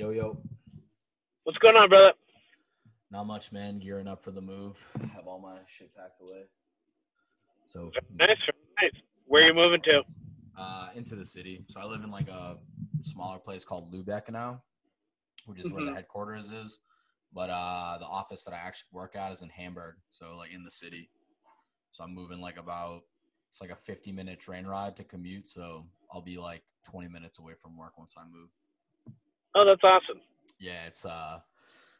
Yo, yo. What's going on, brother? Not much, man. Gearing up for the move. Have all my shit packed away. So Nice, nice. Where are you moving to? uh, into the city. So I live in like a smaller place called Lubeck now, which is where the Mhm. headquarters is. But uh, the office that I actually work at is in Hamburg, so like in the city. So I'm moving like about it's like a 50 minute train ride to commute. So I'll be like 20 minutes away from work once I move. Oh, that's awesome. Yeah, it's uh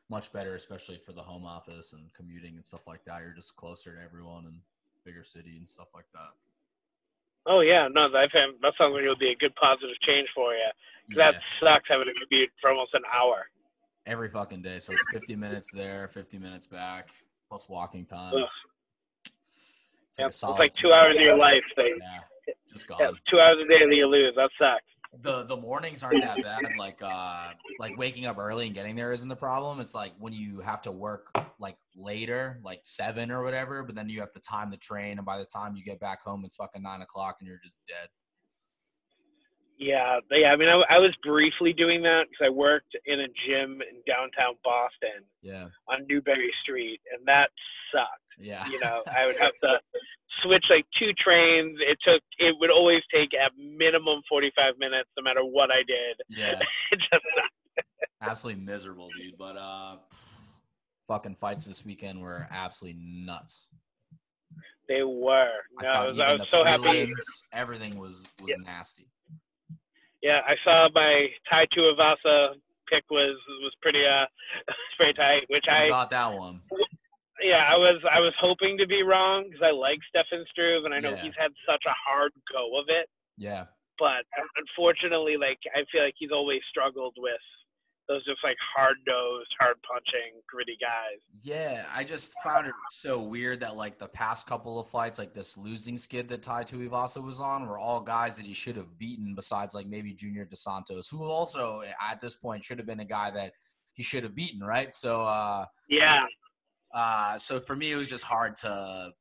much better, especially for the home office and commuting and stuff like that. You're just closer to everyone and bigger city and stuff like that. Oh yeah, no, that that sounds like it would be a good positive change for you. Yeah, That sucks having to commute for almost an hour. every fucking day. So it's 50 minutes there, 50 minutes back, plus walking time. Ugh. It's Yeah, like a it's like two hours of your life. Yeah, just gone. yeah, two hours a day that you lose. That sucks. The the mornings aren't that bad. Like uh like waking up early and getting there isn't the problem. It's like when you have to work like later, like seven or whatever, but then you have to time the train and by the time you get back home it's fucking nine o'clock and you're just dead. Yeah, but yeah. I mean, I, I was briefly doing that because I worked in a gym in downtown Boston Yeah. on Newbury Street, and that sucked. Yeah. you know i would have to switch like two trains it took it would always take at minimum 45 minutes no matter what i did yeah. just Absolutely miserable, dude. But uh fucking fights this weekend were absolutely nuts. they were no I was, I was so happy everything was was Yeah. nasty. yeah i saw my tai tuivasa pick was was pretty uh pretty tight which I i got that one. Yeah i was i was hoping to be wrong because i like stefan struve and i know Yeah. he's had such a hard go of it Yeah. but unfortunately like i feel like he's always struggled with those just like hard nosed hard punching gritty guys Yeah, I just found it so weird that like the past couple of fights, like this losing skid that Tai Tuivasa was on, were all guys that he should have beaten. Besides, like maybe Junior Dos Santos, who also at this point should have been a guy that he should have beaten, right? So, uh, Yeah, uh, so for me, it was just hard to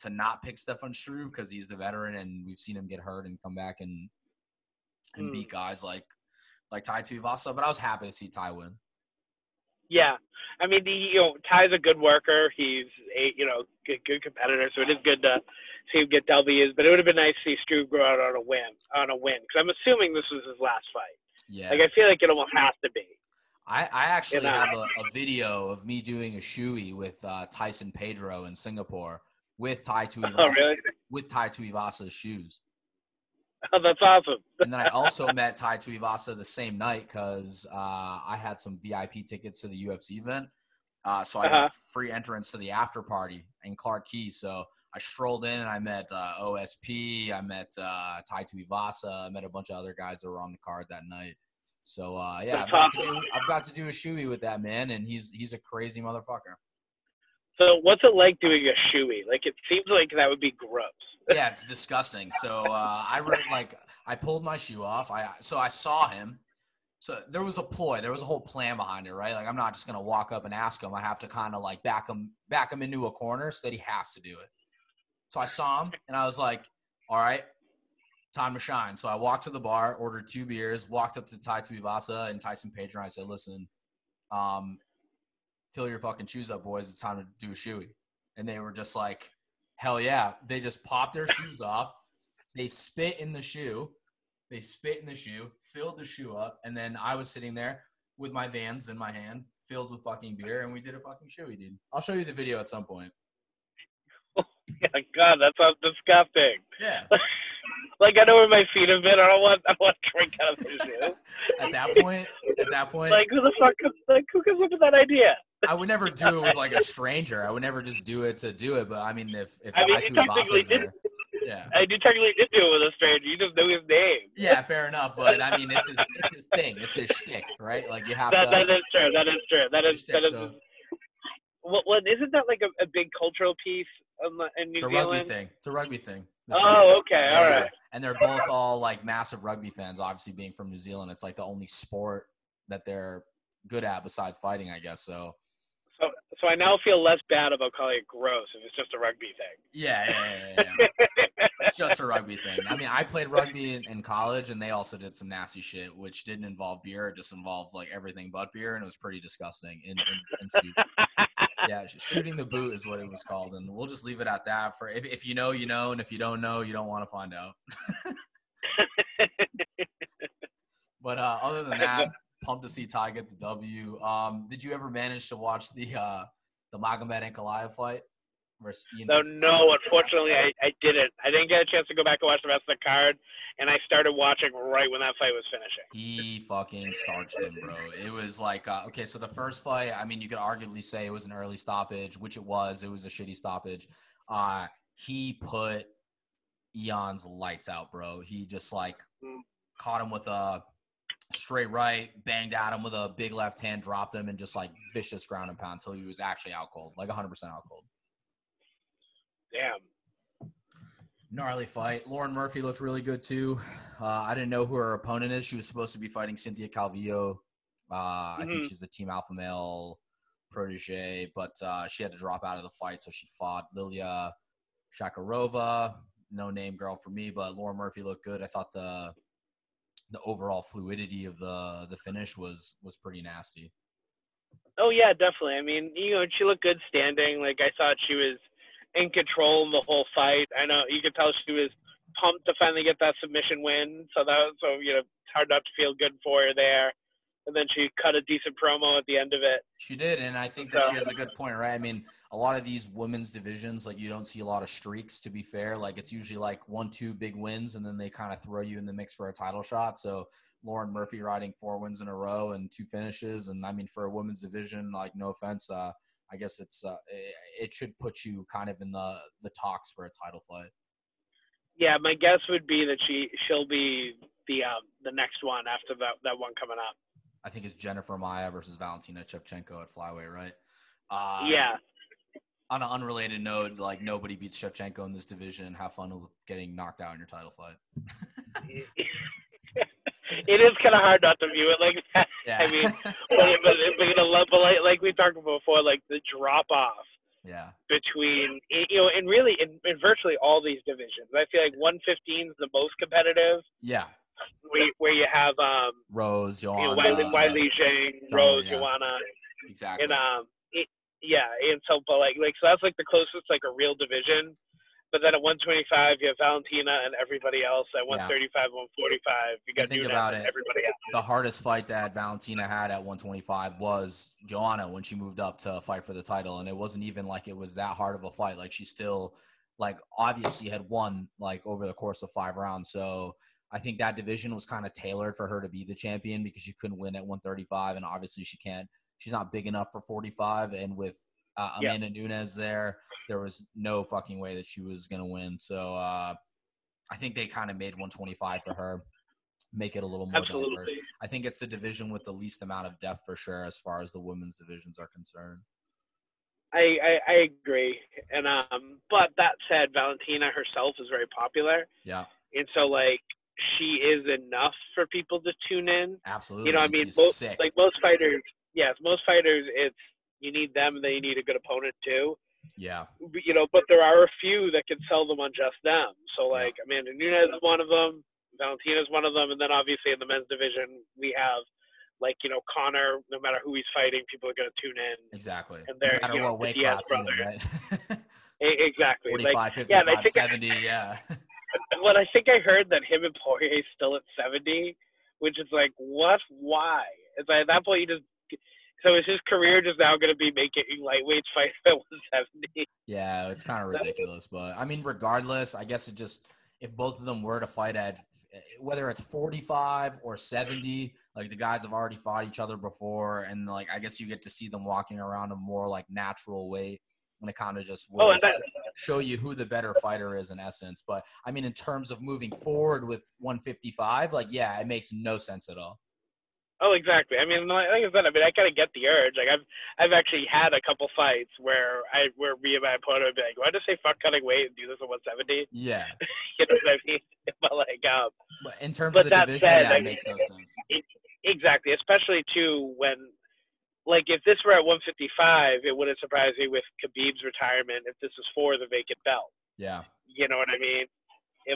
to not pick Stefan Struve because he's the veteran and we've seen him get hurt and come back and and Mm. beat guys like like Tai Tuivasa. But I was happy to see Ty win. yeah. I mean, he, you know, Tai's a good worker. He's a you know good, good competitor, so it is good to see him get W's. But it would have been nice to see Struve go out on a win, on a win, because I'm assuming this was his last fight. Yeah. Like I feel like it almost has to be. I, I actually know. have a, a video of me doing a shoey with uh, Tyson Pedro in Singapore with Tai Tuivasa, Oh, really? with Tai Tuivasa's shoes. Oh, that's awesome. And then I also met Tai Tuivasa the same night because uh, I had some VIP tickets to the UFC event. Uh, so I Uh-huh. got free entrance to the after party in Clarke Quay. So I strolled in and I met uh, OSP, I met uh, Tai Tuivasa, I met a bunch of other guys that were on the card that night. So uh, yeah, I've got, to do, I've got to do a shoey with that man, and he's he's a crazy motherfucker. So what's it like doing a shoey? Like it seems like that would be gross. yeah, it's disgusting. So uh, I like I pulled my shoe off. I so I saw him. So there was a ploy. There was a whole plan behind it, right? Like I'm not just gonna walk up and ask him. I have to kind of like back him back him into a corner so that he has to do it. So I saw him and I was like, "All right, time to shine." So I walked to the bar, ordered two beers, walked up to Tai Tuivasa and Tyson Pedro. And I said, "Listen, um, fill your fucking shoes up, boys. It's time to do a shoey." And they were just like, Hell yeah. They just popped their shoes off. They spit in the shoe. They spit in the shoe, filled the shoe up, and then I was sitting there with my vans in my hand, filled with fucking beer, and we did a fucking shoey, dude. I'll show you the video at some point. Yeah, God, that sounds disgusting. Yeah. Like I know where my feet have been. I don't want. I want to drink out of shoe. at that point, at that point, Like who the fuck? Like who comes up with that idea? I would never do it with like a stranger. I would never just do it to do it. But I mean, if if I mean, technically Tuivasa's did- there, yeah, I do technically did do it with a stranger. You just know his name. yeah, fair enough. But I mean, it's his it's his thing. It's his shtick, right? Like you have That, to. that is true. That is true. That is your that is. so- Well, well, isn't that like a, a big cultural piece in, the- in New It's a Zealand? rugby thing. It's a rugby thing. The. Oh, okay. All right. And they're both all like massive rugby fans. Obviously, being from New Zealand, it's like the only sport that they're good at besides fighting, I guess. So So, so I now feel less bad about calling it gross if it's just a rugby thing. yeah, yeah, yeah, yeah, it's just a rugby thing. I mean, I played rugby in, in, college, and they also did some nasty shit, which didn't involve beer. It just involved like everything but beer, and it was pretty disgusting. In, in, in yeah, shooting the boot is what it was called, and we'll just leave it at that. For if, if you know, you know, and if you don't know, you don't want to find out. but uh, other than that, pumped to see Tai get the W. Um, did you ever manage to watch the uh, the Magomed Ankalaev fight? Versus Ion no, no, unfortunately, I, I didn't. I didn't get a chance to go back and watch the rest of the card, and I started watching right when that fight was finishing. He fucking starched him, bro. It was like, uh, okay, so the first fight, I mean, you could arguably say it was an early stoppage, which it was. It was a shitty stoppage. Uh, he put Ion's lights out, bro. He just like mm. caught him with a straight right, banged at him with a big left hand, dropped him, and just like vicious ground and pound until he was actually out cold, like 100% out cold. Damn. Gnarly fight. Lauren Murphy looked really good too. Uh, I didn't know who her opponent is. She was supposed to be fighting Cynthia Calvillo. Uh, mm-hmm. I think mm-hmm. she's the Team Alpha Male protege, but uh, she had to drop out of the fight, so she fought Lilia Shakirova. No name girl for me, but Lauren Murphy looked good. I thought the the overall fluidity of the the finish was was pretty nasty. Oh yeah, definitely. I mean, you know, she looked good standing. Like I thought she was in control the whole fight. I know you could tell she was pumped to finally get that submission win. So that was so you know it's hard not to feel good for her there and then she cut a decent promo at the end of it. She did, and I think that so. she has a good point, right? I mean, a lot of these women's divisions, like you don't see a lot of streaks. To be fair, like it's usually like one, two big wins, and then they kind of throw you in the mix for a title shot. So Lauren Murphy riding four wins in a row and two finishes, and I mean, for a women's division, like no offense, uh, I guess it's uh, it should put you kind of in the the talks for a title fight. Yeah, my guess would be that she she'll be the um, the next one after that that one coming up. I think it's Jennifer Maia versus Valentina Shevchenko at flyweight, right? Uh, yeah. On an unrelated note, like nobody beats Shevchenko in this division. Have fun with getting knocked out in your title fight. it is kind of hard not to view it like that. Yeah. I mean, but, but, but, but like, like we talked about before, like the drop off. Yeah. Between you know, and really in, in virtually all these divisions, I feel like 115 is the most competitive. Yeah where, where you have um, Rose, Joanna, you know, Weili, Weili Zhang, Rose, yeah. Joanna, exactly, and um, yeah, and so but like like so that's like the closest like a real division. But then at 125, you have Valentina and everybody else. At 135, yeah. 145, you got think about it. everybody else. The hardest fight that Valentina had at 125 was Joanna when she moved up to fight for the title, and it wasn't even like it was that hard of a fight. Like she still, like obviously had won like over the course of five rounds. So I think that division was kind of tailored for her to be the champion because she couldn't win at 135, and obviously she can't. She's not big enough for 45, and with uh, Amanda yeah. Nunes there, there was no fucking way that she was gonna win. So uh, I think they kind of made 125 for her, make it a little more Absolutely. diverse. I think it's the division with the least amount of depth for sure, as far as the women's divisions are concerned. I, I, I agree, and um, but that said, Valentina herself is very popular. Yeah. And so, like, she is enough for people to tune in. Absolutely. You know, I mean, most like most fighters, yes, most fighters, it's you need them, and then you need a good opponent too. Yeah. You know, but there are a few that can sell them on just them. So like yeah. Amanda Nunes is one of them, Valentina is one of them, and then obviously in the men's division we have like you know Conor. No matter who he's fighting, people are going to tune in. Exactly. And they're no you know, what weight class, right? exactly. 45, like, 55, yeah, 70, I, yeah. But I think I heard that him and Poirier is still at 70, which is like, what? Why? It's like at that point you just. So is his career just now going to be making lightweights fight at 170? Yeah, it's kind of ridiculous, but I mean, regardless, I guess it just if both of them were to fight at whether it's 45 or 70 like the guys have already fought each other before and like i guess you get to see them walking around a more like natural weight and it kind of just oh, that, show you who the better fighter is in essence. But I mean, in terms of moving forward with 155, like yeah, it makes no sense at all. Oh, exactly. I mean, like I said, I mean, I kind of get the urge. Like, I've, I've actually had a couple fights where I, where me and my opponent would be like, "Why just say fuck cutting weight and do this at 170?" Yeah. you know what I mean? But like, um, but in terms but of the division, said, yeah, it makes no sense. It, exactly, especially too when like if this were at 155, it wouldn't surprise me with Khabib's retirement if this was for the vacant belt. Yeah. You know what I mean?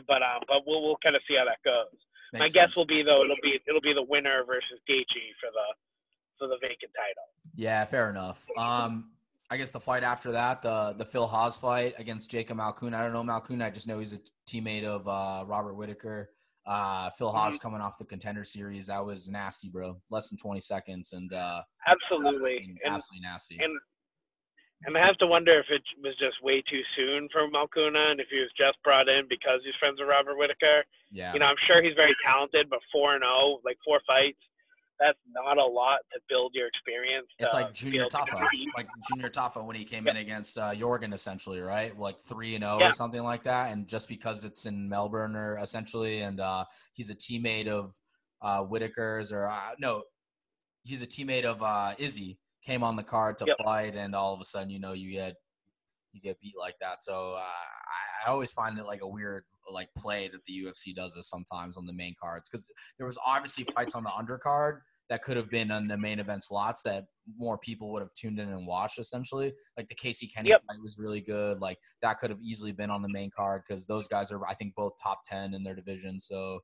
but um, but we'll we'll kind of see how that goes. Makes My guess sense. will be though it'll be it'll be the winner versus Gaethje for the for the vacant title. Yeah, fair enough. Um, I guess the fight after that, the the Phil Hawes fight against Jacob Malkoun. I don't know Malkoun. I just know he's a teammate of uh, Robert Whitaker. Uh, Phil Hawes Mm-hmm. coming off the contender series. That was nasty, bro. Less than 20 seconds and uh, Absolutely, fucking and absolutely nasty. and and I have to wonder if it was just way too soon for Malcuna, and if he was just brought in because he's friends with Robert Whitaker. yeah. You know, I'm sure he's very talented, but four and zero, like four fights, that's not a lot to build your experience. It's like Junior to Taffa, compete. like Junior Tafa when he came in against uh, Jorgen, essentially, right? Like three and zero or something like that. And just because it's in Melbourne, or essentially, and uh, he's a teammate of uh, Whitaker's, or uh, no, he's a teammate of uh, Izzy. Came on the card to Yep. fight, and all of a sudden, you know, you get you get beat like that. So uh, I, I always find it like a weird like play that the UFC does this sometimes on the main cards because there was obviously fights on the undercard that could have been on the main event slots that more people would have tuned in and watched essentially like the casey kenney Yep. fight was really good like that could have easily been on the main card because those guys are i think both top 10 in their division so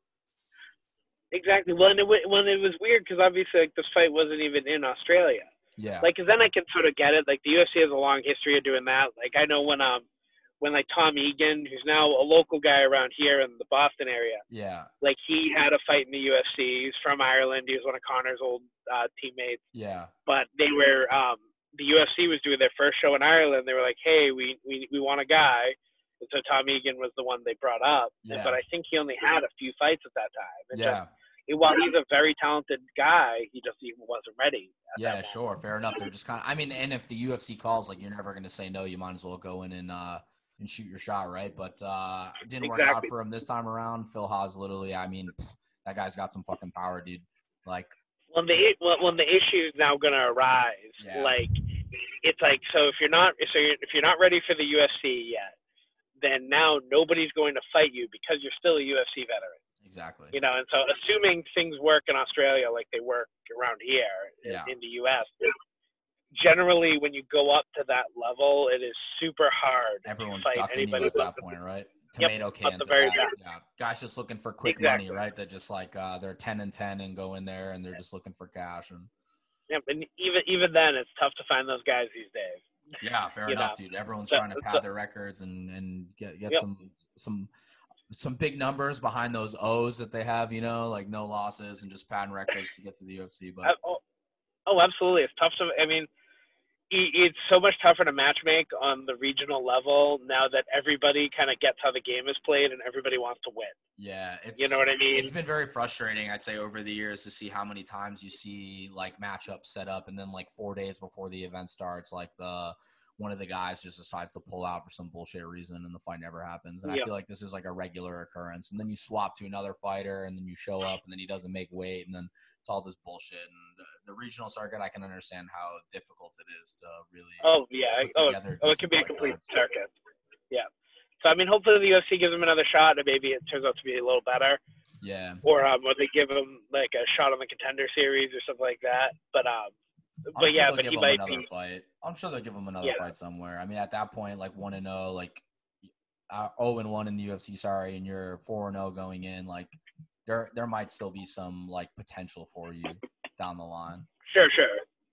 Exactly. Well, and it, wa- well, and it was weird because obviously like this fight wasn't even in Australia. Yeah Like, 'cause then I can sort of get it. Like the UFC has a long history of doing that. Like I know when um when like Tom Egan, who's now a local guy around here in the Boston area, yeah like he had a fight in the UFC. He's from Ireland. He was one of Conor's old uh, teammates. yeah But they were um the UFC was doing their first show in Ireland. They were like, hey, we we we want a guy. And so Tom Egan was the one they brought up. Yeah. But I think he only had a few fights at that time. Just- yeah while he's a very talented guy, he just even wasn't ready. yeah sure fair enough they're just kind of i mean and if the ufc calls like you're never going to say no you might as well go in and uh and shoot your shot right but uh it didn't work out for him this time around phil hawes literally i mean that guy's got some fucking power dude like When the when, when the issue is now going to arise, Yeah. like it's like so if you're not so you're, if you're not ready for the UFC yet, then now nobody's going to fight you because you're still a UFC veteran. Exactly You know, and so assuming things work in Australia like they work around here in- Yeah. in the US, generally when you go up to that level, it is super hard everyone's stuck anybody at that point right tomato at cans very that. yeah guys just looking for quick Exactly. money right that just like uh they're 10 and 10 and go in there and they're just looking for cash and Yep, and even even then, it's tough to find those guys these days. Yeah, fair enough, know, dude. Everyone's so- trying to so- pad their records and and get get Yep. some some some big numbers behind those O's that they have, you know, like no losses and just padding records to get to the UFC. But oh, oh, oh, absolutely, it's tough to. I mean, it's so much tougher to matchmake on the regional level now that everybody kind of gets how the game is played and everybody wants to win. yeah, it's You know what I mean? it's been very frustrating, I'd say, over the years to see how many times you see like matchups set up and then like four days before the event starts, like the one of the guys just decides to pull out for some bullshit reason and the fight never happens. And I feel like this is like a regular occurrence. And then you swap to another fighter and then you show up and then he doesn't make weight and then it's all this bullshit. And the, the regional circuit, I can understand how difficult it is to really. Oh yeah, oh, oh, it could be a complete cards. circuit. Yeah. So I mean, hopefully the UFC gives him another shot, and maybe it turns out to be a little better, Yeah. or um, or they give him like a shot on the contender series or something like that. But um, but sure yeah, but give he might another be. fight. I'm sure they'll give him another Yeah. fight somewhere. I mean, at that point, like one and zero, like uh, zero and one in the UFC. Sorry, and you're four and zero going in. Like there, there might still be some like potential for you down the line. Sure, sure.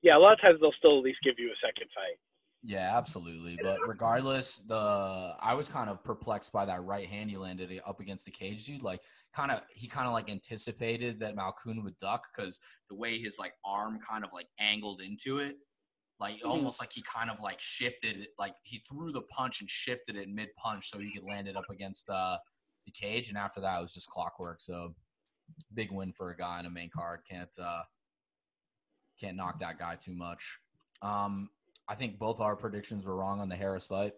Yeah, a lot of times they'll still at least give you a second fight. Yeah, absolutely. But regardless, the I was kind of perplexed by that right hand he landed up against the cage, dude. Like, kind of, he kind of like anticipated that Malkoun would duck because the way his like arm kind of like angled into it, like Mhm. almost like he kind of like shifted, it, like he threw the punch and shifted it mid punch so he could land it up against uh, the cage. And after that, it was just clockwork. So, big win for a guy in a main card. Can't uh, can't knock that guy too much. Um, I think both our predictions were wrong on the Harris fight.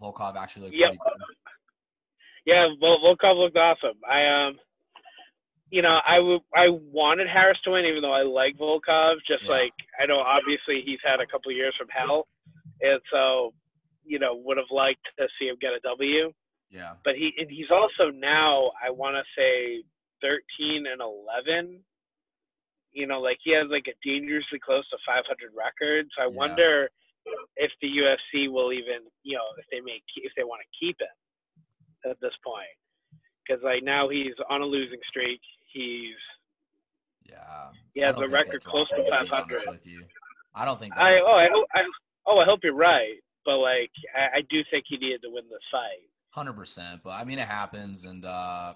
Volkov actually looked Yep. pretty good. Yeah, Vol- Volkov looked awesome. I um, you know, I w- I wanted Harris to win, even though I like Volkov. Just Yeah. like I know, obviously he's had a couple years from hell, and so you know would have liked to see him get a W. Yeah, But he and he's also now I want to say 13 and 11. You know, like he has like a dangerously close to 500 record. So I Yeah. wonder if the UFC will even, you know, if they make if they want to keep him at this point. because like now he's on a losing streak. He's Yeah. yeah, I has don't a think they record close to be 500. honest with you. I don't think. I oh I, I oh I hope you're right, but like I, I do think he needed to win this fight. Hundred percent, but I mean it happens, and uh,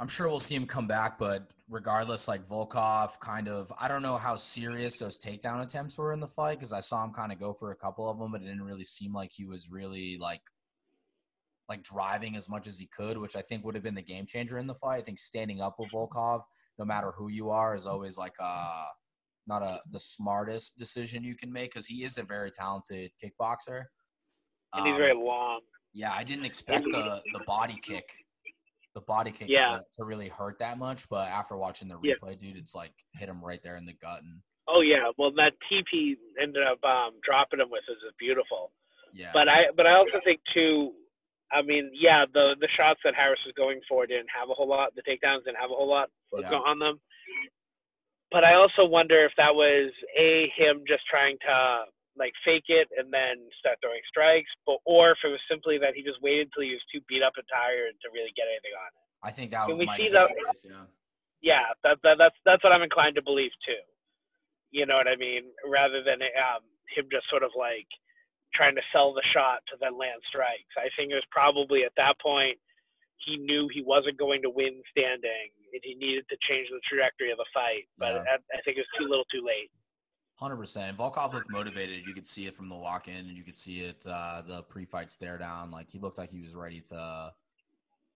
I'm sure we'll see him come back. But regardless, like Volkov, kind of, I don't know how serious those takedown attempts were in the fight because I saw him kind of go for a couple of them, but it didn't really seem like he was really like like driving as much as he could, which I think would have been the game changer in the fight. I think standing up with Volkov, no matter who you are, is always like uh not a the smartest decision you can make because he is a very talented kickboxer. And he's Um, very long. yeah, I didn't expect the the body kick, the body kicks Yeah. to, to really hurt that much. But after watching the Yeah. replay, dude, it's like hit him right there in the gut, and Oh yeah, well that teep ended up um, dropping him with is beautiful. yeah, But I but I also think too. I mean, yeah, the the shots that Harris was going for didn't have a whole lot. The takedowns didn't have a whole lot Yeah. on them. But I also wonder if that was a him just trying to like fake it and then start throwing strikes, but or if it was simply that he just waited until he was too beat up and tired to really get anything on it. I think that Can we see that- case, yeah. Yeah, that, that that's that's what I'm inclined to believe too. You know what I mean? Rather than um, him just sort of like trying to sell the shot to then land strikes. I think it was probably at that point he knew he wasn't going to win standing and he needed to change the trajectory of the fight. But Yeah. I, I think it was too little, too late. Hundred percent. Volkov looked motivated. You could see it from the walk in, and you could see it uh, the pre-fight stare down. Like he looked like he was ready to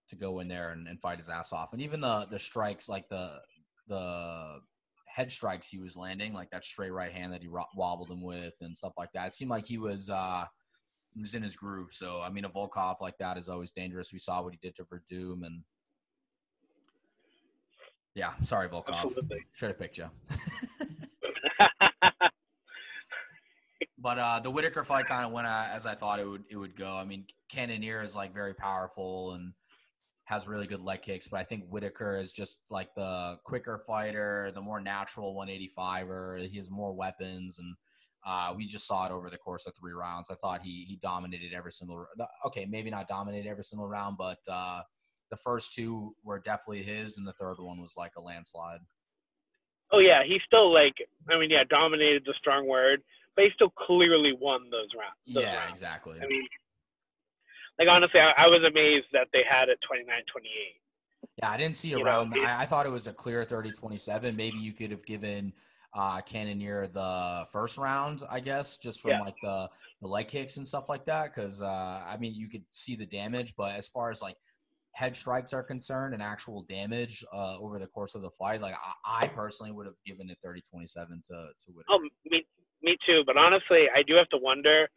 to go in there and, and fight his ass off. And even the the strikes, like the the head strikes he was landing, like that straight right hand that he ro- wobbled him with, and stuff like that. It seemed like he was uh, he was in his groove. So I mean, a Volkov like that is always dangerous. We saw what he did to Werdum, and yeah, sorry Volkov, Absolutely. should have picked you. But uh, the Whitaker fight kind of went uh, as I thought it would it would go. I mean, Cannonier is like very powerful and has really good leg kicks, but I think Whitaker is just like the quicker fighter, the more natural 185er. He has more weapons, and uh, we just saw it over the course of three rounds. I thought he he dominated every single. Okay, maybe not dominated every single round, but uh, the first two were definitely his, and the third one was like a landslide. oh yeah, he still like I mean yeah, dominated the strong word, he still clearly won those rounds. Those Yeah, rounds. exactly. I mean, like honestly, I, I was amazed that they had it 29-28. Yeah, I didn't see You know, it- I, I thought it was a clear 30-27. Maybe you could have given uh Cannonier the first round, I guess, just from Yeah. like the the leg kicks and stuff like that. Because uh, I mean, you could see the damage, but as far as like head strikes are concerned and actual damage uh, over the course of the fight, like I, I personally would have given it 30-27 to to Whitaker. Oh, me, me too. But honestly, I do have to wonder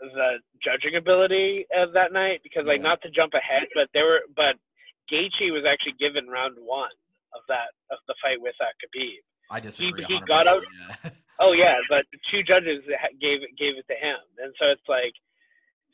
the judging ability of that night because, like, Yeah. not to jump ahead, but there were, but Gaethje was actually given round one of that of the fight with uh, Khabib. I disagree. he 100%, got out- yeah. Oh yeah, but two judges gave it gave it to him, and so it's like,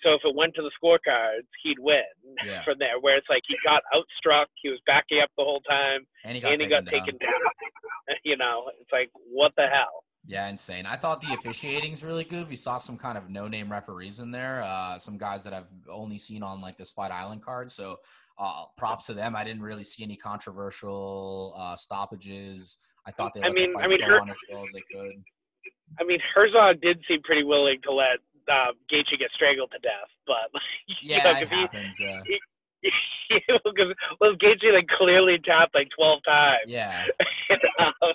so if it went to the scorecards, he'd win Yeah. from there. Where it's like he got outstruck, he was backing up the whole time, and he got, and he taken, got down. taken down. You know, it's like what the hell. Yeah, insane. I thought the officiating's really good. We saw some kind of no-name referees in there, uh, some guys that I've only seen on like this Fight Island card. So uh, props to them. I didn't really see any controversial uh, stoppages. I thought they I let mean- the I fights mean, her- on as well as they could. I mean, Herzog did seem pretty willing to let uh, Gaethje get strangled to death, but you Yeah, know, it 'cause he- happens. Yeah, because well, Gaethje like clearly tapped like twelve times. yeah. and, um,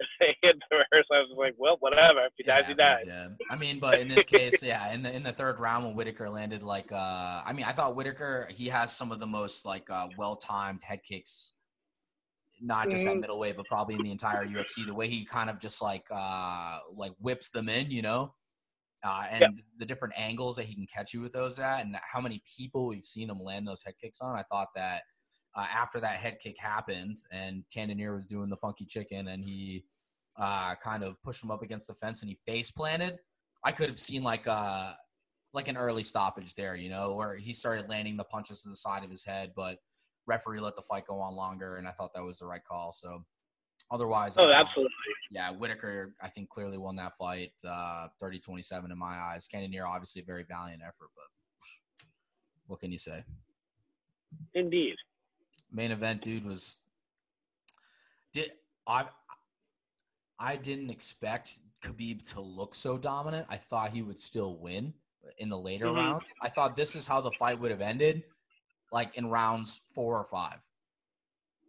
and Herzog was like, well, whatever. If he dies, he dies. Yeah, I mean, but in this case, yeah, in the in the third round when Whitaker landed, like, uh, I mean, I thought Whitaker he has some of the most like uh, well timed head kicks, not just at Mhm. middleweight, but probably in the entire UFC. The way he kind of just like uh, like whips them in, you know, uh, and Yep. the different angles that he can catch you with those at, and how many people we've seen him land those head kicks on. I thought that uh, after that head kick happened and Cannonier was doing the funky chicken and he uh, kind of pushed him up against the fence and he face planted, I could have seen like uh like an early stoppage there, you know, where he started landing the punches to the side of his head, but referee let the fight go on longer, and I thought that was the right call. So otherwise, Oh, uh, absolutely. yeah, Whitaker I think clearly won that fight, uh, 30-27 in my eyes. Cannonier obviously a very valiant effort, but what can you say? Indeed. Main event, dude, was did I I didn't expect Khabib to look so dominant. I thought he would still win in the later Mhm. rounds. I thought this is how the fight would have ended, like in rounds four or five.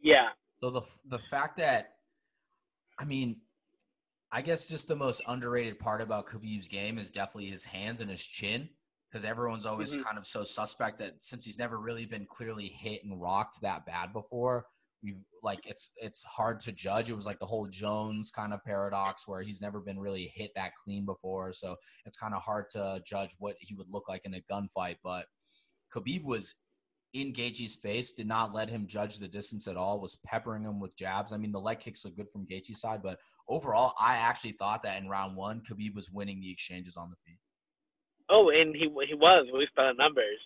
Yeah. So the the fact that, I mean, I guess just the most underrated part about Khabib's game is definitely his hands and his chin, because everyone's always Mhm. kind of so suspect that since he's never really been clearly hit and rocked that bad before, we like it's it's hard to judge. It was like the whole Jones kind of paradox where he's never been really hit that clean before, so it's kind of hard to judge what he would look like in a gunfight. But Khabib was in Gaethje's face, did not let him judge the distance at all, was peppering him with jabs. I mean, the leg kicks look good from Gaethje's side, but overall, I actually thought that in round one, Khabib was winning the exchanges on the feet. Oh, and he he was by the numbers.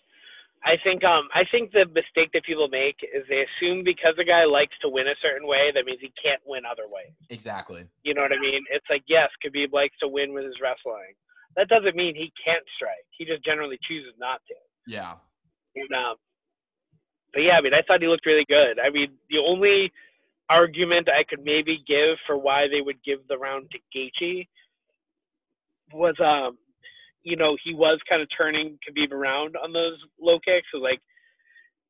I think um I think the mistake that people make is they assume because a guy likes to win a certain way, that means he can't win other ways. Exactly. You know what I mean? It's like yes, Khabib likes to win with his wrestling. That doesn't mean he can't strike. He just generally chooses not to. Yeah. And, um, but yeah, I mean, I thought he looked really good. I mean, the only argument I could maybe give for why they would give the round to Gaethje was, um, you know, he was kind of turning Khabib around on those low kicks. So like,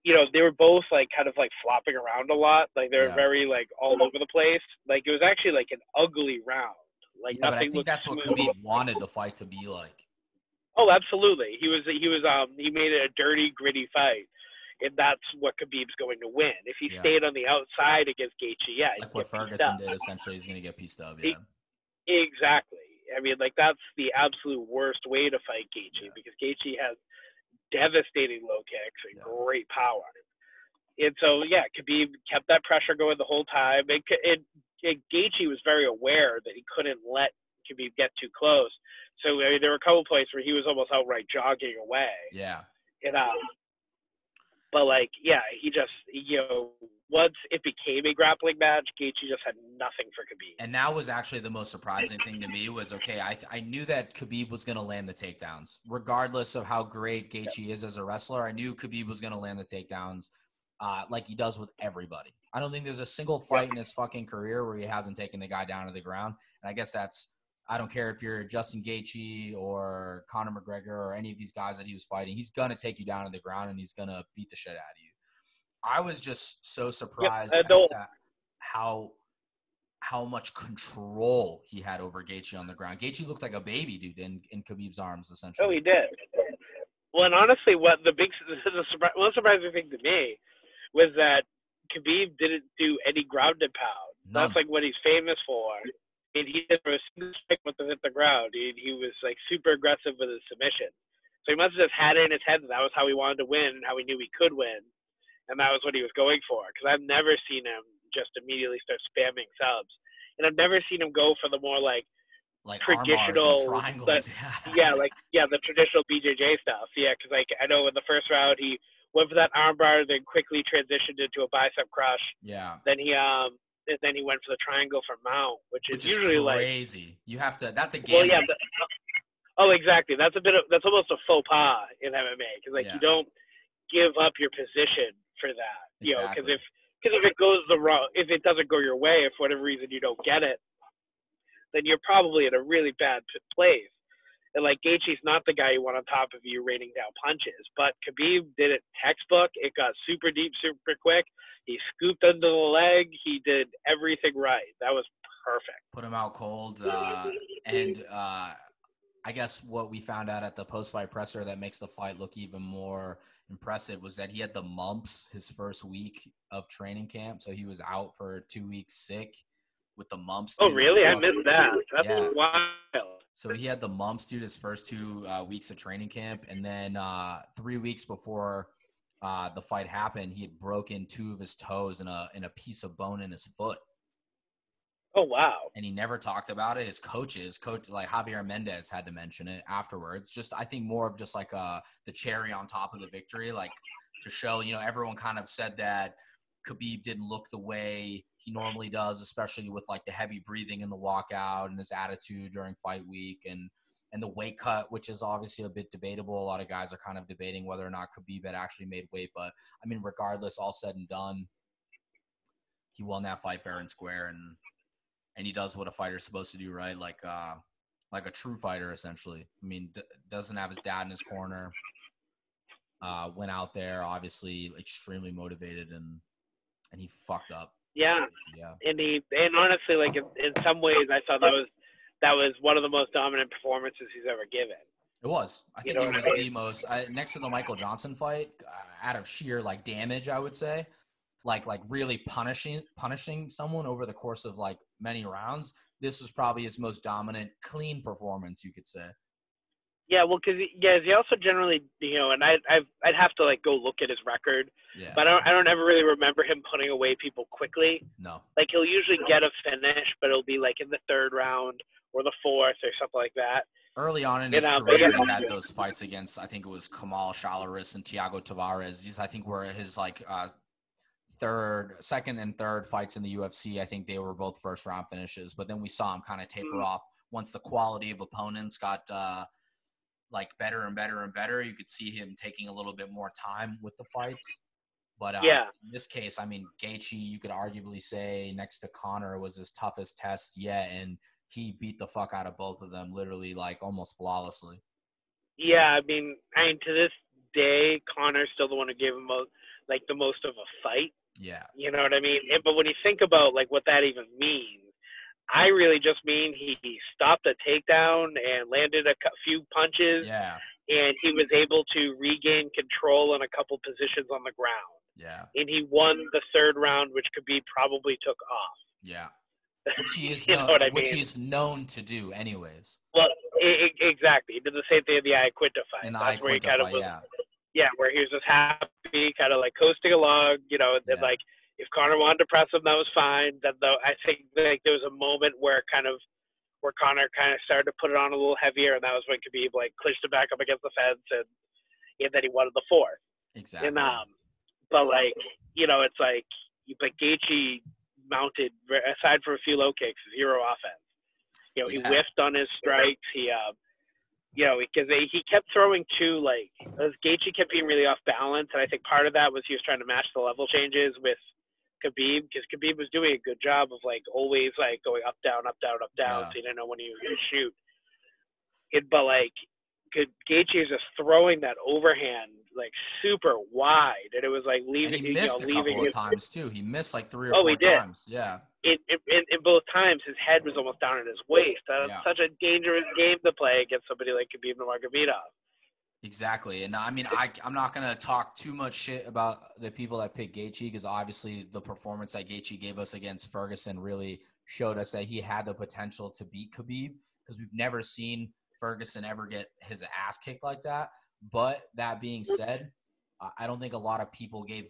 you know, they were both like kind of like flopping around a lot. Like they were Yeah. very like all over the place. Like it was actually like an ugly round. Like yeah, but I think that's what. Khabib wanted the fight to be like. Oh, absolutely. He was he was um he made it a dirty, gritty fight, and that's what Khabib's going to win. If he Yeah. stayed on the outside against Gaethje, yeah, Like what Ferguson did, essentially, he's going to get pieced up. He- Yeah. Exactly. I mean, like that's the absolute worst way to fight Gaethje Yeah. because Gaethje has devastating low kicks and Yeah. great power. And so, yeah, Khabib kept that pressure going the whole time. And, K- and, and Gaethje was very aware that he couldn't let Khabib get too close. So I mean, there were a couple places where he was almost outright jogging away. Yeah. And um, but like, yeah, he just you know once it became a grappling match, Gaethje just had nothing for Khabib. And that was actually the most surprising thing to me was okay. I I knew that Khabib was going to land the takedowns, regardless of how great Gaethje is as a wrestler. I knew Khabib was going to land the takedowns, uh, like he does with everybody. I don't think there's a single fight in his fucking career where he hasn't taken the guy down to the ground. And I guess that's I don't care if you're Justin Gaethje or Conor McGregor or any of these guys that he was fighting. He's gonna take you down to the ground and he's gonna beat the shit out of you. I was just so surprised to how how much control he had over Gaethje on the ground. Gaethje looked like a baby dude in, in Khabib's arms, essentially. Oh, he did. Well, and honestly, what the big the surpri- most surprising thing to me was that Khabib didn't do any ground and pound. None. That's like what he's famous for. And he did for a single strike once it hit the ground. He, he was like super aggressive with his submission. So he must have just had it in his head that that was how he wanted to win and how he knew he could win. And that was what he was going for. Because I've never seen him just immediately start spamming subs. And I've never seen him go for the more like like arm bars and traditional, but- yeah. yeah, like yeah, the traditional BJJ stuff. Yeah, because like I know in the first round he went for that armbar, then quickly transitioned into a bicep crush. yeah. Then he um, and then he went for the triangle for mount, which is Which is usually like crazy. you have to. That's a well, game. yeah. But, oh, exactly. That's a bit of that's almost a faux pas in MMA because like Yeah. you don't give up your position for that. You know, because if because if it goes the wrong, if it doesn't go your way, if for whatever reason you don't get it, then you're probably in a really bad place. And like Gaethje's not the guy you want on top of you raining down punches, but Khabib did it textbook. It got super deep, super quick. He scooped under the leg. He did everything right. That was perfect. put him out cold. Uh, and uh, I guess what we found out at the post fight presser that makes the fight look even more impressive was that he had the mumps his first week of training camp. So he was out for two weeks sick with the mumps. Oh, really? I missed that. That's Yeah. wild. So he had the mumps, dude, his first two uh, weeks of training camp, and then uh, three weeks before uh, the fight happened, he had broken two of his toes and a and a piece of bone in his foot, Oh, wow. and he never talked about it. His coaches, coach like Javier Mendez, had to mention it afterwards. Just I think more of just like uh, the cherry on top of the victory, like to show you know everyone kind of said that Khabib didn't look the way he normally does, especially with like the heavy breathing in the walkout and his attitude during fight week. And and the weight cut, which is obviously a bit debatable. A lot of guys are kind of debating whether or not Khabib had actually made weight, but I mean, regardless, all said and done, he won that fight fair and square, and and he does what a fighter's supposed to do, right? Like uh, like a true fighter, essentially. I mean, d- doesn't have his dad in his corner. Uh, went out there, obviously extremely motivated, and and he fucked up. Yeah, Yeah, and he and honestly, like in, in some ways, I thought that was that was one of the most dominant performances he's ever given. it was. I You think know it was I the most I, next to the Michael Johnson fight, uh, out of sheer like damage, I would say, like like really punishing punishing someone over the course of like many rounds. This was probably his most dominant, clean performance, you could say. Yeah, well, because yeah, he also generally, you know, and I, I've, I'd have to like go look at his record, Yeah. but I don't, I don't ever really remember him putting away people quickly. no. Like he'll usually get a finish, but it'll be like in the third round or the fourth or something like that. Early on in You his know, career, he had those fights against I think it was Kamal Shalorus and Thiago Tavares. These I think were his like uh, third, second, and third fights in the UFC. I think they were both first round finishes. But then we saw him kind of taper Mm. off once the quality of opponents got uh, like better and better and better. You could see him taking a little bit more time with the fights. But uh, Yeah. in this case, I mean, Gaethje, you could arguably say next to Conor was his toughest test yet, and he beat the fuck out of both of them, literally like almost flawlessly. Yeah, I mean, I mean, to this day, Conor's still the one who gave him most, like the most of a fight. Yeah, You know what I mean? And, but when you think about like what that even means, I really just mean he, he stopped a takedown and landed a few punches, yeah, and he was able to regain control in a couple positions on the ground. yeah, And he won the third round, which Khabib probably took off. yeah. Which he is known, which mean? he's known to do, anyways. Well, I- I- exactly. He did the same thing in the Iaquinta fight. In the That's Iaquinta kind of fight, was, yeah, yeah, where he was just happy, kind of like coasting along, you know, and Yeah. like if Conor wanted to press him, that was fine. Then though I think like there was a moment where kind of where Conor kind of started to put it on a little heavier, and that was when Khabib like clinched it back up against the fence, and and then he wanted the fourth. exactly. And um, but like you know, it's like but Gaethje mounted aside for a few low kicks, zero offense. You know, he Yeah. whiffed on his strikes. He uh, you know, because he kept throwing two like Gaethje kept being really off balance, and I think part of that was he was trying to match the level changes with Khabib because Khabib was doing a good job of like always like going up down up down up down, Yeah. so you didn't know when he was to shoot. It, but like Ga- Gaethje is just throwing that overhand like super wide, and it was like and leaving he you know missed a leaving couple of his, times too. He missed like three or Oh, four he did. times. Yeah, in, in, in both times his head was almost down at his waist. That's Yeah. such a dangerous game to play against somebody like Khabib Nurmagomedov. Exactly, and I mean, I I'm not gonna talk too much shit about the people that picked Gaethje because obviously the performance that Gaethje gave us against Ferguson really showed us that he had the potential to beat Khabib because we've never seen Ferguson ever get his ass kicked like that. But that being said, I- I don't think a lot of people gave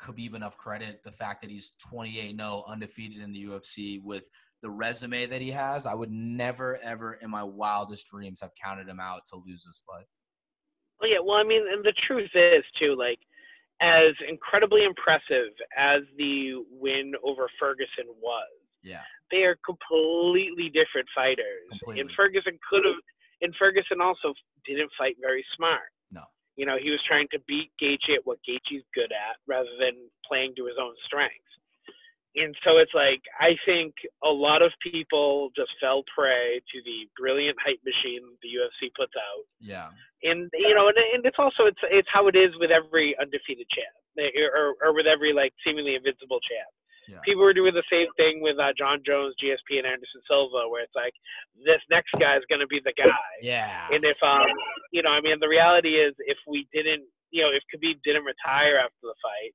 Khabib enough credit. The fact that he's 28 0 undefeated in the UFC with the resume that he has, I would never ever in my wildest dreams have counted him out to lose this fight. Well, yeah. Well, I mean, and the truth is too, like, as incredibly impressive as the win over Ferguson was, Yeah. they are completely different fighters. Completely. And Ferguson could have, and Ferguson also didn't fight very smart. No. You know, he was trying to beat Gaethje at what Gaethje's good at, rather than playing to his own strengths. And so it's like I think a lot of people just fell prey to the brilliant hype machine the UFC puts out Yeah. And you know, and, and it's also it's it's how it is with every undefeated champ, eh, or or with every like seemingly invincible champ. Yeah. People were doing the same thing with uh, Jon Jones, GSP, and Anderson Silva, where it's like this next guy is going to be the guy. Yeah. And if um, you know, I mean, the reality is, if we didn't, you know, if Khabib didn't retire after the fight,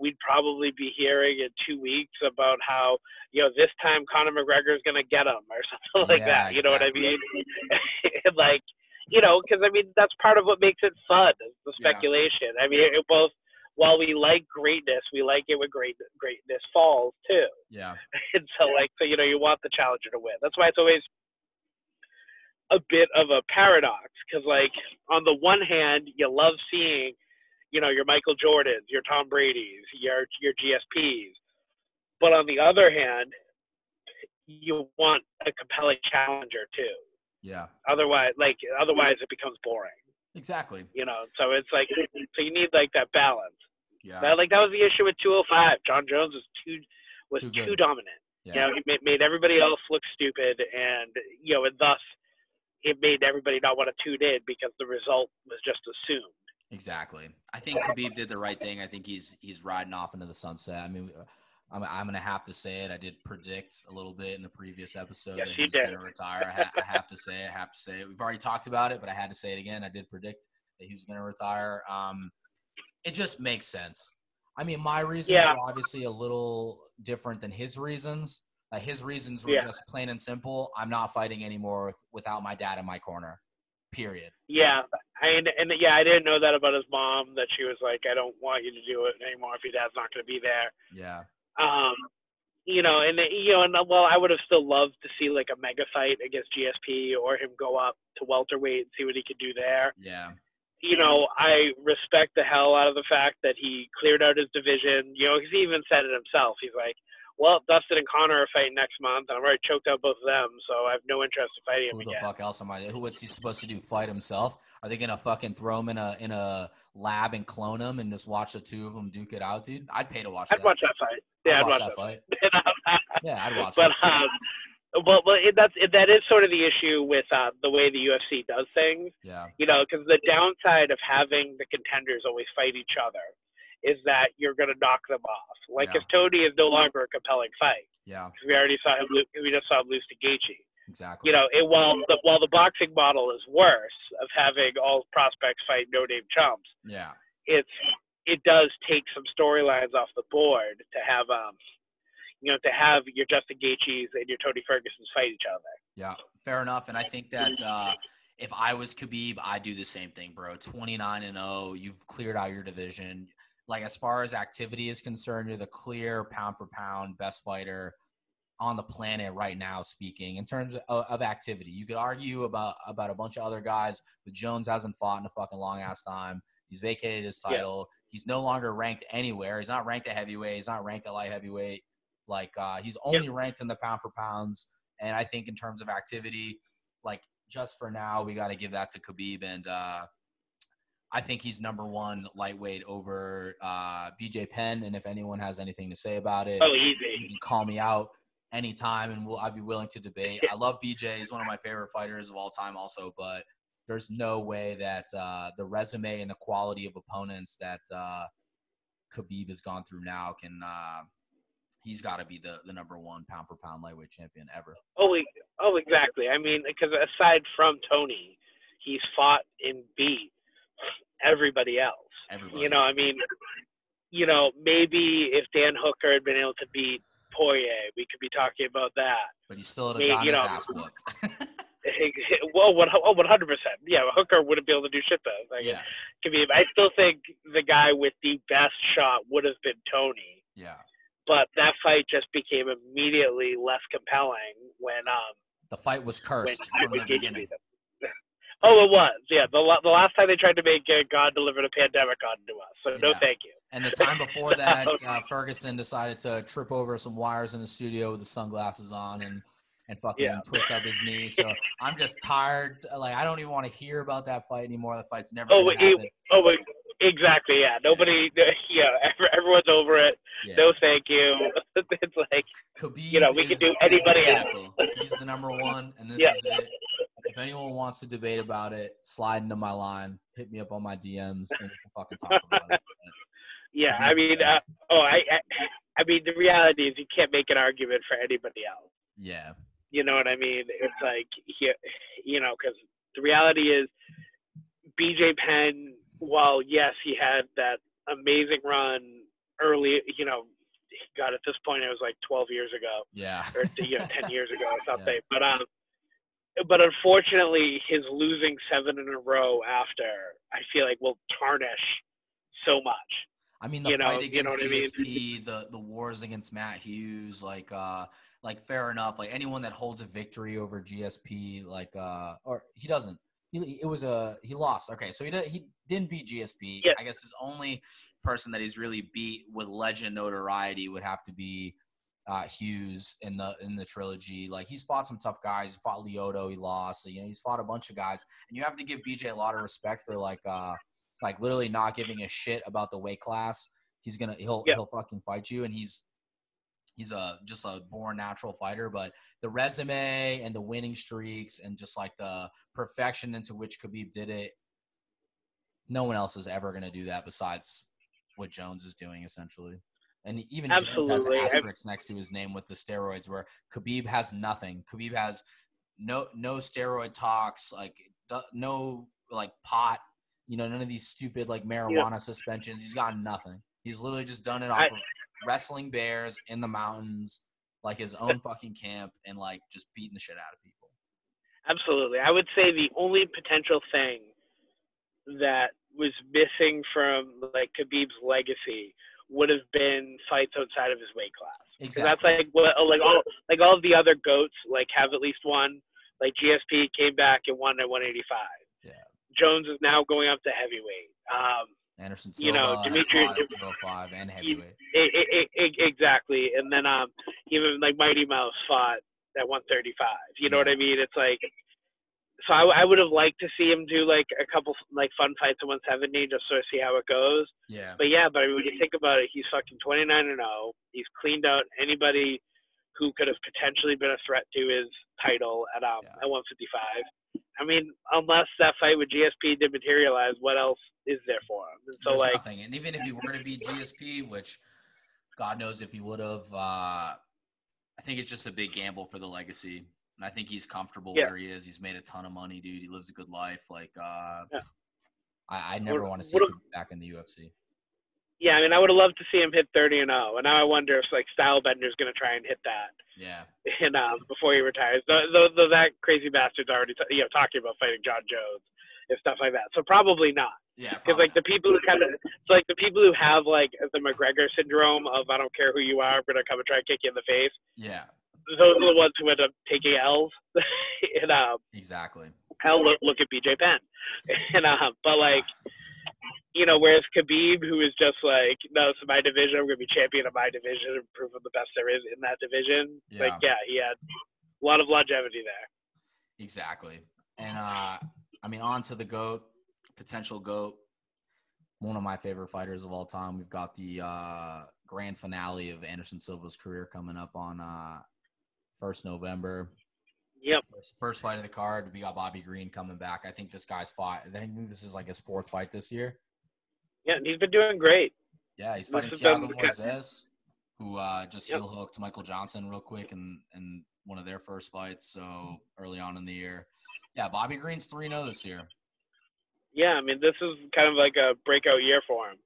we'd probably be hearing in two weeks about how, you know, this time Conor McGregor is going to get him or something like Yeah, that. You know what I mean? Like, you know, because I mean, that's part of what makes it fun, is the Yeah. speculation. I mean, it both. While we like greatness, we like it when great greatness falls too. yeah. And so, like, so you know, you want the challenger to win. That's why it's always a bit of a paradox, because like on the one hand, you love seeing, you know, your Michael Jordans, your Tom Brady's, your your GSPs, but on the other hand, you want a compelling challenger too. Yeah. Otherwise, like otherwise, it becomes boring. Exactly. You know, so it's like so you need like that balance. Yeah. That, like that was the issue with 205. Jon Jones was too was Too too, dominant. yeah. You know, he made, made everybody else look stupid, and you know, and thus it made everybody not want to tune in because the result was just assumed. Exactly. I think Khabib did the right thing. I think he's he's riding off into the sunset. I mean, uh, I'm, I'm gonna have to say it. I did predict a little bit in the previous episode Yes, that you he's did. gonna retire. I, ha- I have to say it. I have to say it. We've already talked about it, but I had to say it again. I did predict that he was gonna retire. Um, it just makes sense. I mean, my reasons Yeah. were obviously a little different than his reasons. Like his reasons were Yeah. just plain and simple. I'm not fighting anymore with, without my dad in my corner. Period. Yeah, and, and yeah, I didn't know that about his mom. That she was like, "I don't want you to do it anymore if your dad's not going to be there." Yeah. Um, you know, and you know, and well, I would have still loved to see like a mega fight against GSP or him go up to welterweight and see what he could do there. Yeah. You know, I respect the hell out of the fact that he cleared out his division. You know, he's even said it himself. He's like, "Well, Dustin and Conor are fighting next month, and I've already choked out both of them, so I have no interest in fighting him Who the again." fuck else am I? Who what's he supposed to do? Fight himself? Are they gonna fucking throw him in a in a lab and clone him and just watch the two of them duke it out, dude? I'd pay to watch I'd that. watch that fight. Yeah, I'd, watch watch that fight. fight. Yeah, I'd watch but it. um, well, well, it, that's it, that is sort of the issue with uh, the way the UFC does things. Yeah, You know, because the downside of having the contenders always fight each other is that you're going to knock them off. Like Yeah. if Tony is no longer a compelling fight, Yeah. we already saw him. We just saw him lose to Gaethje. exactly. You know, it, while the while the boxing model is worse of having all prospects fight no name chumps, yeah, it's it does take some storylines off the board to have um you know to have your Justin Gaethje's and your Tony Ferguson's fight each other. yeah. Fair enough. And I think that uh, if I was Khabib, I'd do the same thing, bro. Twenty nine and zero. You've cleared out your division. Like as far as activity is concerned, you're the clear pound for pound best fighter on the planet right now speaking in terms of, of activity. You could argue about about a bunch of other guys but jones hasn't fought in a fucking long ass time. He's vacated his Yeah. title. He's no longer ranked anywhere. He's not ranked at heavyweight. He's not ranked at light heavyweight. Like uh, he's only ranked in the pound for pounds. And i think in terms of activity like just for now we got to give that to khabib and uh I think he's number one lightweight over uh, BJ Penn, and if anyone has anything to say about it, Oh, you easy. can call me out anytime and we'll I'd be willing to debate. I love BJ. He's one of my favorite fighters of all time also, but there's no way that uh, the resume and the quality of opponents that uh, Khabib has gone through now can uh, he's got to be the, the number one pound for pound lightweight champion ever. Oh, oh, exactly. I mean, because aside from Tony, he's fought and beat everybody else. Everybody. You know, I mean, you know, maybe if Dan Hooker had been able to beat Poirier, we could be talking about that. but he still had got you his know- ass whooped. well, one oh, one hundred percent. Yeah, Hooker wouldn't be able to do shit though. Like, yeah, Khabib. I still think the guy with the best shot would have been Tony, yeah. but that fight just became immediately less compelling when um The fight was cursed from the beginning. Oh, it was. Yeah, the the last time they tried to make uh, God delivered a pandemic onto us. So no, thank you. And the time before that, uh, Ferguson decided to trip over some wires in the studio with the sunglasses on and and fucking Yeah. twist up his knee. So I'm just tired. Like I don't even want to hear about that fight anymore. The fight's never Oh, it- Oh, wait, exactly. Yeah, nobody. Yeah, ev- everyone's over it. Yeah. No, thank you. it's like Khabib you know, we can do anybody else. He's the number one, and this Yeah. is it. If anyone wants to debate about it, slide into my line, hit me up on my DMs, and we can fucking talk about it. yeah. I mean, uh, oh, I, I, I mean, the reality is you can't make an argument for anybody else. yeah, You know what I mean? It's like, he, you know, because the reality is, BJ Penn, while yes, he had that amazing run early, you know, God, at this point it was like 12 years ago yeah, or you know, 10 years ago or something. But um, but unfortunately, his losing seven in a row after, I feel like will tarnish so much. I mean, the You know- fight you know against what I mean? The the wars against Matt Hughes, like uh, like fair enough. Like anyone that holds a victory over GSP, like uh, or he doesn't. He, it was a he lost. Okay, so he did, he didn't beat GSP. Yeah. I guess his only person that he's really beat with legend notoriety would have to be uh, Hughes in the in the trilogy. Like he's fought some tough guys. He fought Lyoto, he lost. So, you know, he's fought a bunch of guys, and you have to give BJ a lot of respect for like uh like literally not giving a shit about the weight class. He's gonna he'll Yeah. he'll fucking fight you, and he's he's a just a born natural fighter. But the resume and the winning streaks and just like the perfection into which Khabib did it, no one else is ever gonna do that besides what Jones is doing essentially. And even Absolutely. Has asterisks next to his name with the steroids, where Khabib has nothing. Khabib has no no steroid talks, like no like pot, you know, none of these stupid like marijuana suspensions. He's got nothing. He's literally just done it off I- of wrestling bears in the mountains, like his own fucking camp, and like just beating the shit out of people. Absolutely. I would say the only potential thing that was missing from like Khabib's legacy would have been fights outside of his weight class. Exactly. that's like what like all like all of the other goats like have at least one. Like GSP came back and won at 185. Yeah. Jones is now going up to heavyweight. Um, Anderson you know, Dimitri- fought at 205 and heavyweight. i i i exactly. And then um, even like Mighty Mouse fought at 135. You know what I mean? It's like, so I, I would have liked to see him do like a couple like fun fights at 170 just to see how it goes. Yeah. But yeah, but when you think about it, he's fucking 29 and 0. He's cleaned out anybody who could have potentially been a threat to his title at um Yeah. at 155. I mean, unless that fight with GSP did materialize, what else is there for him? And so There's like, nothing. And even if he were to beat GSP, which God knows if he would have, uh, I think it's just a big gamble for the legacy. And I think he's comfortable Yeah. where he is. He's made a ton of money, dude. He lives a good life. Like, uh, Yeah. I, I never want to see him back in the UFC. Yeah, I mean, I would have loved to see him hit 30 and 0, and now I wonder if like Stylebender's going to try and hit that, Yeah. and um, before he retires. Though, though, though that crazy bastard's already t- you know talking about fighting Jon Jones and stuff like that, so probably not. Yeah. Because like the people who kind of, it's like the people who have like the McGregor syndrome of I don't care who you are, I'm going to come and try and kick you in the face. yeah, Those are the ones who end up taking L's, and um, exactly. hell, look, look at BJ Penn. and um, but like, you know, whereas Khabib, who is just like, no, it's my division. I'm gonna be champion of my division and prove I'm the best there is in that division. Like, yeah, he had a lot of longevity there. Exactly. And uh I mean on to the GOAT, potential GOAT. One of my favorite fighters of all time. We've got the uh grand finale of Anderson Silva's career coming up on uh first November. Yep. First, first fight of the card. We got Bobby Green coming back. I think this guy's fought. I think this is like his fourth fight this year. Yeah, he's been doing great. Yeah, he's fighting Thiago Moises, who uh, just Yep. heel hooked Michael Johnson real quick in, in one of their first fights. So early on in the year. Yeah, Bobby Green's 3 0 this year. Yeah, I mean, this is kind of like a breakout year for him.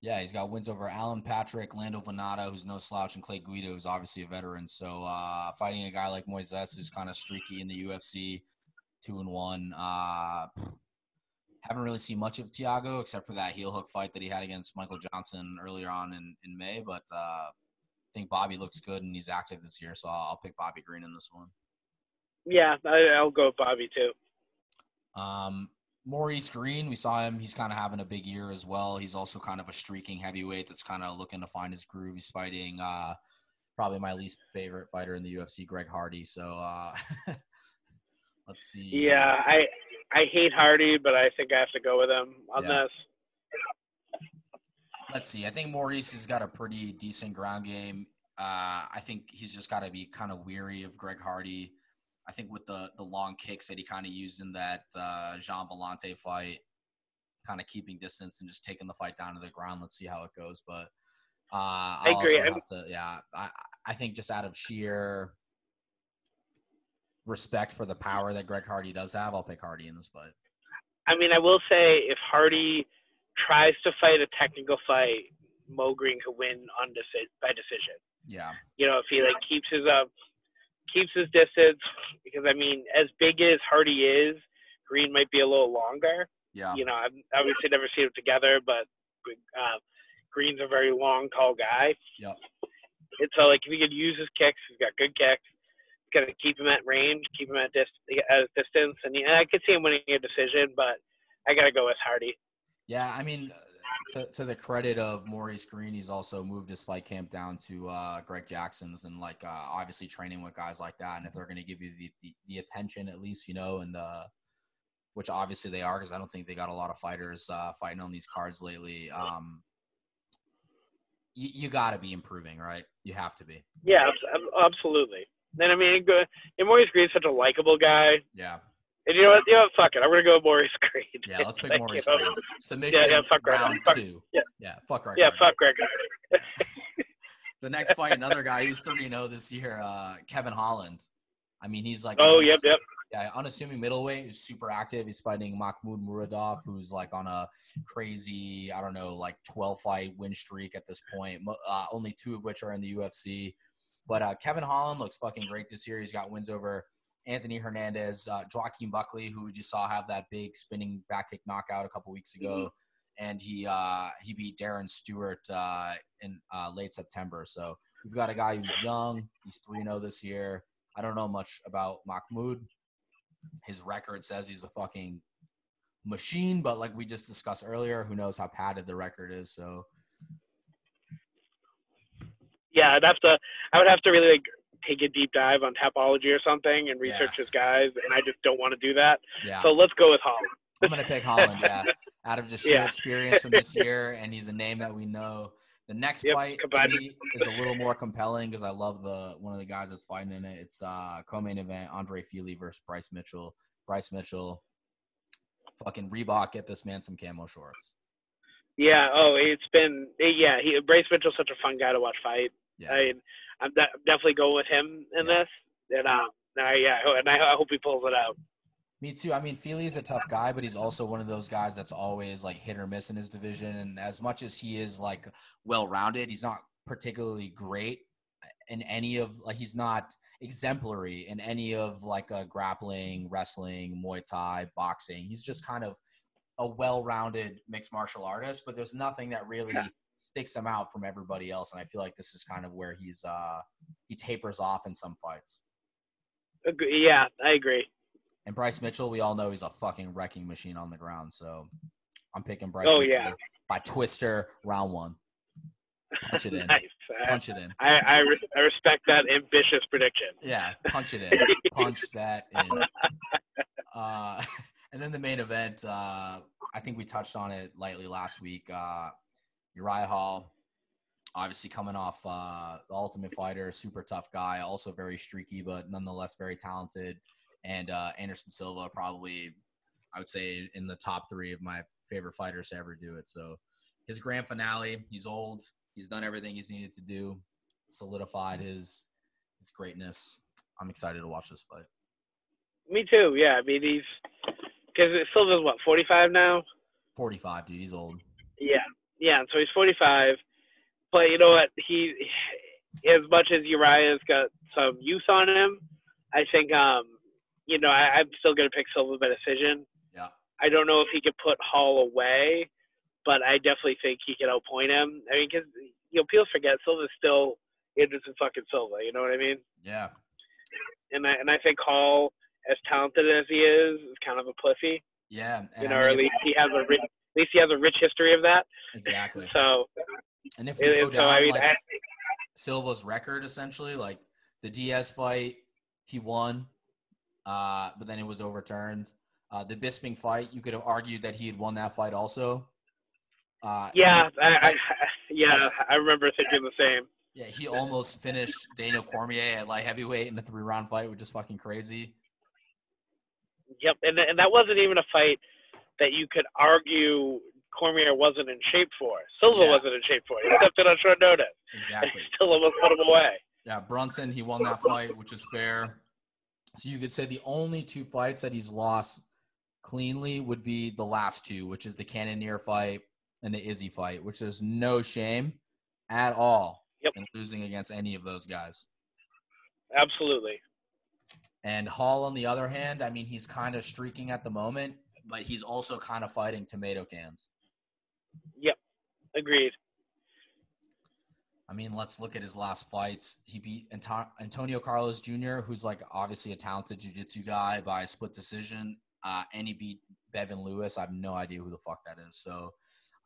Yeah, he's got wins over Alan Patrick, Lando Vannata, who's no slouch, and Clay Guida, who's obviously a veteran. So uh, fighting a guy like Moises, who's kind of streaky in the UFC, two and one. Uh, haven't really seen much of Thiago except for that heel hook fight that he had against Michael Johnson earlier on in, in May. But uh, I think Bobby looks good and he's active this year, so I'll, I'll pick Bobby Green in this one. Yeah, I, I'll go with Bobby too. Um, Maurice Greene, we saw him. He's kind of having a big year as well. He's also kind of a streaking heavyweight that's kind of looking to find his groove. He's fighting uh, probably my least favorite fighter in the UFC, Greg Hardy. So uh, let's see. Yeah, I I hate Hardy, but I think I have to go with him on Yeah. this. Let's see. I think Maurice has got a pretty decent ground game. Uh, I think he's just got to be kind of weary of Greg Hardy. I think with the the long kicks that he kind of used in that uh, Gian Villante fight, kind of keeping distance and just taking the fight down to the ground. Let's see how it goes. But uh, I agree. have to, yeah, I I think just out of sheer respect for the power that Greg Hardy does have, I'll pick Hardy in this fight. I mean, I will say if Hardy tries to fight a technical fight, Mo Greene could win on deci- by decision. Yeah, You know, if he like keeps his uh, keeps his distance, because I mean, as big as Hardy is, Greene might be a little longer. yeah, You know, I've obviously never seen them together, but uh, Greene's a very long, tall guy. Yeah. And so, like, if he could use his kicks, he's got good kicks. He's got to keep him at range, keep him at, dis- at distance, and yeah, I could see him winning a decision, but I gotta go with Hardy. Yeah, I mean, to, to the credit of Maurice Greene, he's also moved his fight camp down to uh, Greg Jackson's and like uh, obviously training with guys like that. And if they're going to give you the, the, the attention at least, you know, and uh, which obviously they are because I don't think they got a lot of fighters uh, fighting on these cards lately. Um, you, you got to be improving, right? You have to be. Yeah, absolutely. And I mean, and Maurice Greene's such a likable guy. Yeah. And you know what? You know? Fuck it. I'm gonna go with Maurice Greene. Yeah, let's pick Maurice you know. Submission. Yeah, yeah. Fuck round fuck, two. Yeah. Yeah. Fuck right. Yeah. Fuck Greg. the next fight, another guy who's three zero oh this year, uh, Kevin Holland. I mean, he's like. Oh yep, yep. Yeah, unassuming middleweight who's super active. He's fighting Mahmoud Muradov, who's like on a crazy, I don't know, like 12 fight win streak at this point. Uh, only two of which are in the UFC. But uh, Kevin Holland looks fucking great this year. He's got wins over Anthony Hernandez, uh, Joaquin Buckley, who we just saw have that big spinning back kick knockout a couple weeks ago, mm-hmm. and he uh, he beat Darren Stewart uh, in uh, late September. So we've got a guy who's young. He's three zero oh this year. I don't know much about Mahmoud. His record says he's a fucking machine, but like we just discussed earlier, who knows how padded the record is? So yeah, I'd have to. I would have to really like take a deep dive on Tapology or something and research yeah. his guys, and I just don't want to do that. Yeah. So let's go with Holland. I'm gonna pick Holland. Yeah, out of just sheer yeah. experience from this year, and he's a name that we know. The next yep, fight to me is a little more compelling because I love the one of the guys that's fighting in it. It's uh co-main event Andre Fili versus Bryce Mitchell. Bryce Mitchell, fucking Reebok, get this man some camo shorts. Yeah. Oh, it's been yeah. He Bryce Mitchell's such a fun guy to watch fight. Yeah. I mean, I'm de- definitely going with him in yeah. this, and um, I, yeah, and I, I hope he pulls it out. Me too. I mean, Fili's a tough guy, but he's also one of those guys that's always like hit or miss in his division. And as much as he is like well rounded, he's not particularly great in any of like he's not exemplary in any of like a grappling, wrestling, Muay Thai, boxing. He's just kind of a well-rounded mixed martial artist, but there's nothing that really yeah sticks him out from everybody else. And I feel like this is kind of where he's uh, he tapers off in some fights. Yeah, I agree. And Bryce Mitchell, we all know he's a fucking wrecking machine on the ground. So I'm picking Bryce. Oh Mitchell yeah. By Twister, round one. Punch it in. nice. Punch it in. I I, re- I respect that ambitious prediction. Yeah, punch it in. punch that in. Uh, and then the main event. Uh, I think we touched on it lightly last week. Uh, Uriah Hall, obviously coming off uh, the Ultimate Fighter, super tough guy, also very streaky, but nonetheless very talented. And uh, Anderson Silva, probably, I would say, in the top three of my favorite fighters to ever do it. So his grand finale, he's old, he's done everything he's needed to do, solidified his his greatness. I'm excited to watch this fight. Me too. Yeah, I mean he's because Silva's what 45 now. 45, dude. He's old. Yeah, yeah, so he's 45. But you know what? He, as much as Uriah's got some youth on him, I think, um, you know, I, I'm still going to pick Silva by decision. Yeah. I don't know if he could put Hall away, but I definitely think he can outpoint him. I mean, because, you know, people forget Silva's still Anderson fucking Silva. You know what I mean? Yeah. And I, and I think Hall, as talented as he is, is kind of a pussy. Yeah. you know, I mean, or at least he has a rich, at least he has a rich history of that. Exactly. So, and if we go down so, I mean, like I, Silva's record, essentially, like the Diaz fight, he won, uh, but then it was overturned. Uh, the Bisping fight, you could have argued that he had won that fight also. Uh, yeah, he, I, I, yeah, I remember thinking the same. Yeah, he almost finished Daniel Cormier at light heavyweight in a three round fight, which is fucking crazy. Yep, and and that wasn't even a fight that you could argue Cormier wasn't in shape for. Silva yeah. wasn't in shape for. He stepped in on short notice. Exactly. still almost put him away. Yeah, Brunson, he won that fight, which is fair. So you could say the only two fights that he's lost cleanly would be the last two, which is the Cannonier fight and the Izzy fight, which is no shame at all yep. in losing against any of those guys. Absolutely. And Hall, on the other hand, I mean, he's kind of streaking at the moment but he's also kind of fighting tomato cans. Yep, agreed. I mean, let's look at his last fights. He beat Antonio Carlos Jr., who's like obviously a talented jiu-jitsu guy by a split decision, uh, and he beat Bevon Lewis. I have no idea who the fuck that is. So,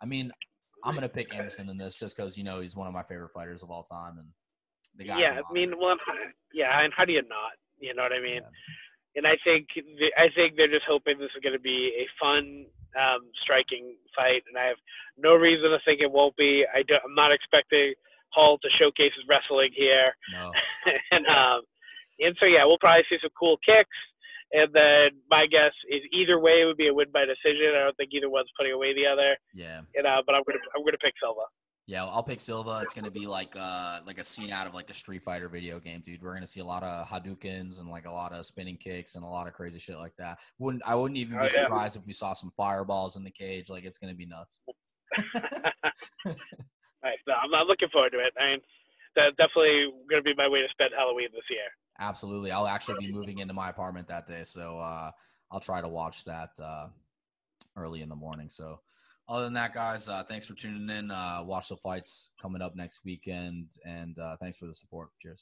I mean, I'm gonna pick Anderson in this just because you know he's one of my favorite fighters of all time, and the guy. Yeah, I mean, well, yeah, and how do you not? You know what I mean? Yeah. And I think the, I think they're just hoping this is going to be a fun, um, striking fight, and I have no reason to think it won't be. I do, I'm not expecting Hall to showcase his wrestling here, No. and um, and so yeah, we'll probably see some cool kicks. And then my guess is either way it would be a win by decision. I don't think either one's putting away the other. Yeah. And uh, but I'm gonna I'm gonna pick Silva. Yeah, I'll pick Silva. It's gonna be like uh like a scene out of like a Street Fighter video game, dude. We're gonna see a lot of Hadoukens and like a lot of spinning kicks and a lot of crazy shit like that. Wouldn't I wouldn't even Oh, be yeah. surprised if we saw some fireballs in the cage. Like it's gonna be nuts. No, I'm, I'm looking forward to it. I mean, that's definitely going to be my way to spend Halloween this year. Absolutely. I'll actually be moving into my apartment that day, so uh I'll try to watch that uh early in the morning. So other than that, guys, uh thanks for tuning in. Uh watch the fights coming up next weekend and uh thanks for the support. Cheers.